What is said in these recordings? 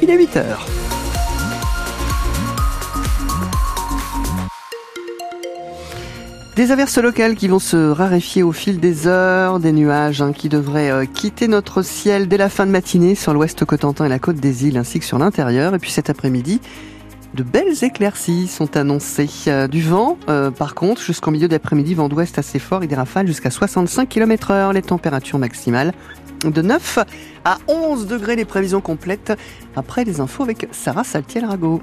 Il est 8h. Des averses locales qui vont se raréfier au fil des heures, des nuages hein, qui devraient euh, quitter notre ciel dès la fin de matinée sur l'ouest Cotentin et la côte des îles ainsi que sur l'intérieur. Et puis cet après-midi, de belles éclaircies sont annoncées. Euh, du vent, euh, par contre, jusqu'au milieu d'après-midi, vent d'ouest assez fort et des rafales jusqu'à 65 km heure. Les températures maximales de 9 à 11 degrés, les prévisions complètes. Après les infos avec Sarah Saltiel-Rago.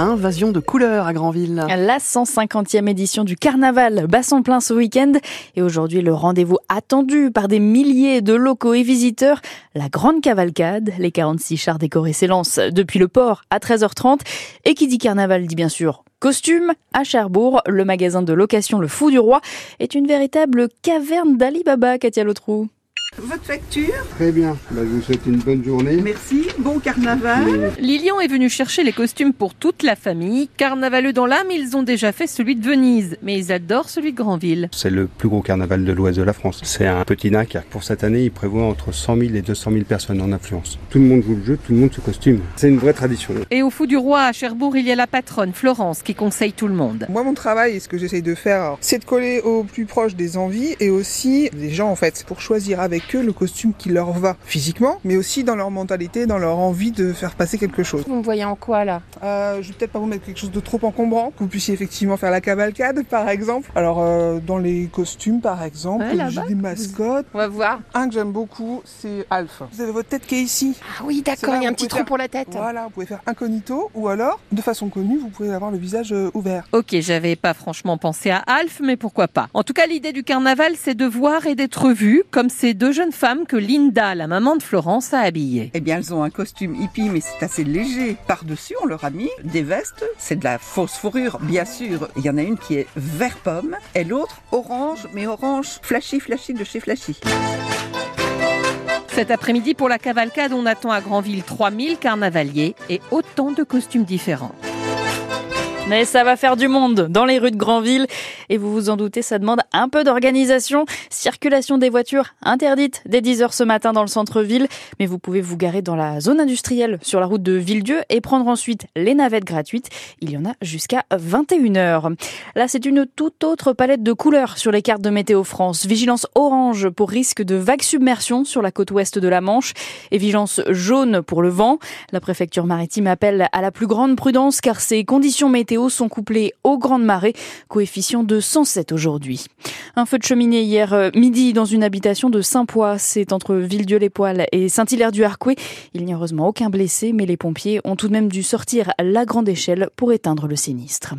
Invasion de couleurs à Granville. La 150e édition du carnaval bat son plein ce week-end et aujourd'hui le rendez-vous attendu par des milliers de locaux et visiteurs, la grande cavalcade. Les 46 chars décorés s'élancent depuis le port à 13h30 et qui dit carnaval dit bien sûr costume. À Cherbourg, le magasin de location Le Fou du Roi est une véritable caverne d'Alibaba, Katia Lotrou. Votre facture Très bien. Bah, je vous souhaite une bonne journée. Merci. Bon carnaval. Lilian est venu chercher les costumes pour toute la famille. Carnavaleux dans l'âme, ils ont déjà fait celui de Venise, mais ils adorent celui de Granville. C'est le plus gros carnaval de l'ouest de la France. C'est un petit nac. Pour cette année, il prévoit entre 100 000 et 200 000 personnes en influence. Tout le monde joue le jeu, tout le monde se costume. C'est une vraie tradition. Et au Fou du Roi à Cherbourg, il y a la patronne Florence qui conseille tout le monde. Moi, mon travail, ce que j'essaye de faire, c'est de coller au plus proche des envies et aussi des gens, en fait, pour choisir avec eux le costume qui leur va physiquement, mais aussi dans leur mentalité, dans leur envie de faire passer quelque chose. Vous me voyez en quoi là? Euh, Je vais peut-être pas vous mettre quelque chose de trop encombrant, que vous puissiez effectivement faire la cavalcade par exemple. Alors euh, dans les costumes par exemple, Ouais, j'ai des mascottes. On va voir. Un que j'aime beaucoup, c'est Alf. Vous avez votre tête qui est ici. Ah oui, d'accord, il y a un petit trou faire- pour la tête. Voilà, vous pouvez faire incognito ou alors, de façon connue, vous pouvez avoir le visage euh, ouvert. Ok, j'avais pas franchement pensé à Alf, mais pourquoi pas. En tout cas, l'idée du carnaval, c'est de voir et d'être vue, comme ces deux jeunes femmes que Linda, la maman de Florence, a habillées. Eh bien, elles ont un costume hippie, mais c'est assez léger. Par-dessus, on leur a mis des vestes. C'est de la fausse fourrure, bien sûr. Il y en a une qui est vert pomme et l'autre orange, mais orange flashy, flashy de chez Flashy. Cet après-midi, pour la cavalcade, on attend à Granville 3000 carnavaliers et autant de costumes différents. Mais ça va faire du monde dans les rues de Granville. Et vous vous en doutez, ça demande un peu d'organisation. Circulation des voitures interdite dès 10h ce matin dans le centre-ville. Mais vous pouvez vous garer dans la zone industrielle sur la route de Villedieu et prendre ensuite les navettes gratuites. Il y en a jusqu'à 21h. Là, c'est une toute autre palette de couleurs sur les cartes de Météo France. Vigilance orange pour risque de vague submersion sur la côte ouest de la Manche et vigilance jaune pour le vent. La préfecture maritime appelle à la plus grande prudence car ces conditions météo sont couplées aux grandes marées, coefficient de 107 aujourd'hui. Un feu de cheminée hier euh, midi dans une habitation de Saint-Poix, c'est entre Villedieu-les-Poils et Saint-Hilaire-du-Harcouët. Il n'y a heureusement aucun blessé, mais les pompiers ont tout de même dû sortir la grande échelle pour éteindre le sinistre.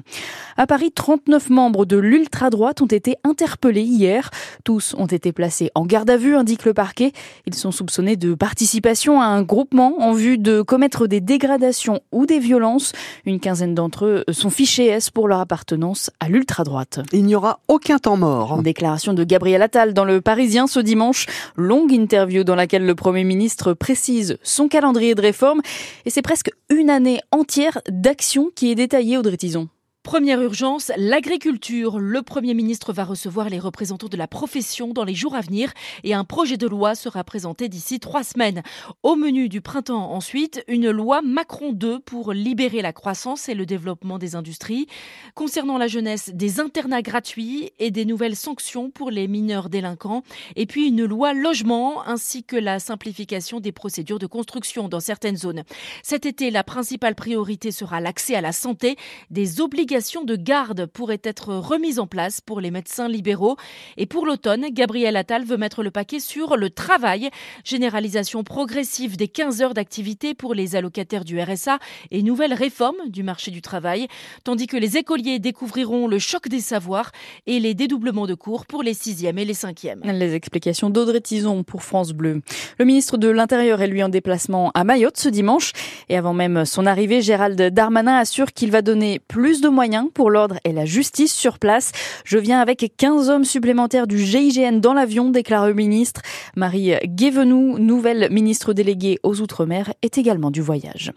À Paris, 39 membres de l'ultra-droite ont été interpellés hier. Tous ont été placés en garde à vue, indique le parquet. Ils sont soupçonnés de participation à un groupement en vue de commettre des dégradations ou des violences. Une quinzaine d'entre eux sont fichés S pour leur appartenance à l'ultra-droite. Il n'y aura aucun temps mort. Déclaration de Gabriel Attal dans le Parisien ce dimanche, longue interview dans laquelle le Premier ministre précise son calendrier de réforme et c'est presque une année entière d'action qui est détaillée Audrey Tison. Première urgence, l'agriculture. Le Premier ministre va recevoir les représentants de la profession dans les jours à venir et un projet de loi sera présenté d'ici trois semaines. Au menu du printemps ensuite, une loi Macron 2 pour libérer la croissance et le développement des industries. Concernant la jeunesse, des internats gratuits et des nouvelles sanctions pour les mineurs délinquants. Et puis une loi logement ainsi que la simplification des procédures de construction dans certaines zones. Cet été, la principale priorité sera l'accès à la santé. Des obligations de garde pourraient être remises en place pour les médecins libéraux. Et pour l'automne, Gabriel Attal veut mettre le paquet sur le travail. Généralisation progressive des 15 heures d'activité pour les allocataires du RSA et nouvelle réforme du marché du travail. Tandis que les écoliers découvriront le choc des savoirs et les dédoublements de cours pour les 6e et les 5e. Les explications d'Audrey Tison pour France Bleu. Le ministre de l'Intérieur est lui en déplacement à Mayotte ce dimanche. Et avant même son arrivée, Gérald Darmanin assure qu'il va donner plus de moyens pour l'ordre et la justice sur place. Je viens avec 15 hommes supplémentaires du GIGN dans l'avion, déclare le ministre. Marie Guévenoux, nouvelle ministre déléguée aux Outre-mer, est également du voyage.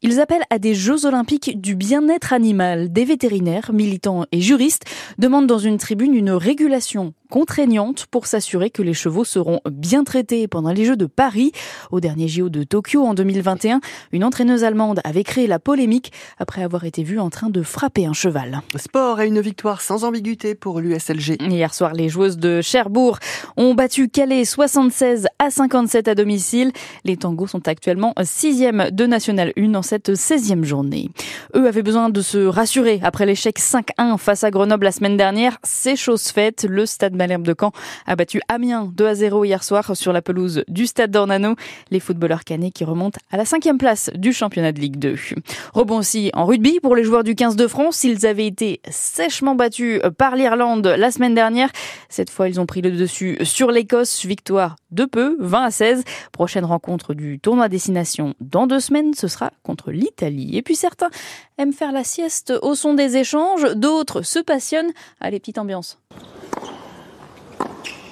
Ils appellent à des Jeux olympiques du bien-être animal. Des vétérinaires, militants et juristes demandent dans une tribune une régulation contraignante pour s'assurer que les chevaux seront bien traités pendant les Jeux de Paris. Au dernier JO de Tokyo en 2021, une entraîneuse allemande avait créé la polémique après avoir été vue en train de frapper un cheval. Sport et une victoire sans ambiguïté pour l'USLG. Hier soir, les joueuses de Cherbourg ont battu Calais 76 à 57 à domicile. Les tangos sont actuellement sixième de National 1 en cette 16e journée. Eux avaient besoin de se rassurer après l'échec 5-1 face à Grenoble la semaine dernière. C'est chose faite. Le stade Malherbe de Caen a battu Amiens 2 à 0 hier soir sur la pelouse du stade d'Ornano. Les footballeurs canets qui remontent à la cinquième place du championnat de Ligue 2. Rebond aussi en rugby pour les joueurs du 15 de France. Ils avaient été sèchement battus par l'Irlande la semaine dernière. Cette fois, ils ont pris le dessus sur l'Écosse. Victoire de peu, 20 à 16. Prochaine rencontre du tournoi destination dans deux semaines, ce sera contre l'Italie. Et puis certains aiment faire la sieste au son des échanges, d'autres se passionnent. Allez, petite ambiance.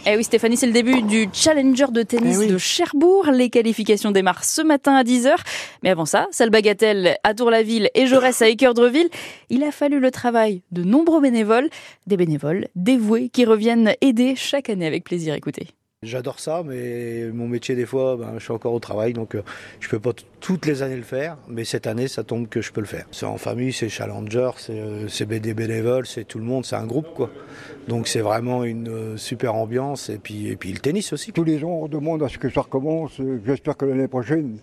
Eh oui Stéphanie, c'est le début du Challenger de tennis Eh oui. de Cherbourg. Les qualifications démarrent ce matin à 10h. Mais avant ça, salle Bagatelle à Tour-la-Ville et Jaurès à Équeurdreville. Il a fallu le travail de nombreux bénévoles, des bénévoles dévoués qui reviennent aider chaque année avec plaisir. Écoutez. J'adore ça, mais mon métier, des fois, ben, je suis encore au travail, donc euh, je peux pas toutes les années le faire. Mais cette année, ça tombe que je peux le faire. C'est en famille, c'est Challenger, c'est euh, c'est des bénévoles, c'est tout le monde, c'est un groupe, quoi. Donc c'est vraiment une euh, super ambiance, et puis, et puis le tennis aussi. Tous les ans, on demande à ce que ça recommence. Euh, J'espère que l'année prochaine,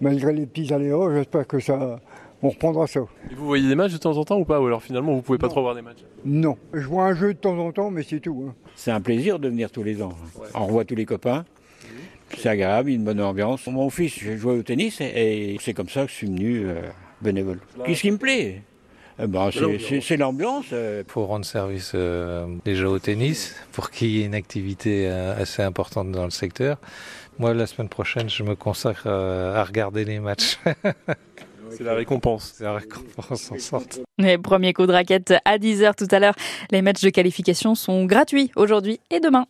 malgré les petits aléas, j'espère que ça, on reprendra ça. Et vous voyez des matchs de temps en temps ou pas Ou alors finalement vous pouvez pas Non. trop voir des matchs Non, je vois un jeu de temps en temps, mais c'est tout. hein. C'est un plaisir de venir tous les ans. On revoit tous les copains. C'est agréable, une bonne ambiance. Mon fils, je jouais au tennis et et c'est comme ça que je suis venu euh, bénévole. Qu'est-ce qui me plaît? Eh ben, c'est l'ambiance. euh, pour rendre service euh, déjà au tennis, pour qu'il y ait une activité euh, assez importante dans le secteur. Moi, la semaine prochaine, je me consacre euh, à regarder les matchs. C'est la récompense. C'est la récompense en sorte. Les premiers coups de raquette à 10h tout à l'heure. Les matchs de qualification sont gratuits aujourd'hui et demain.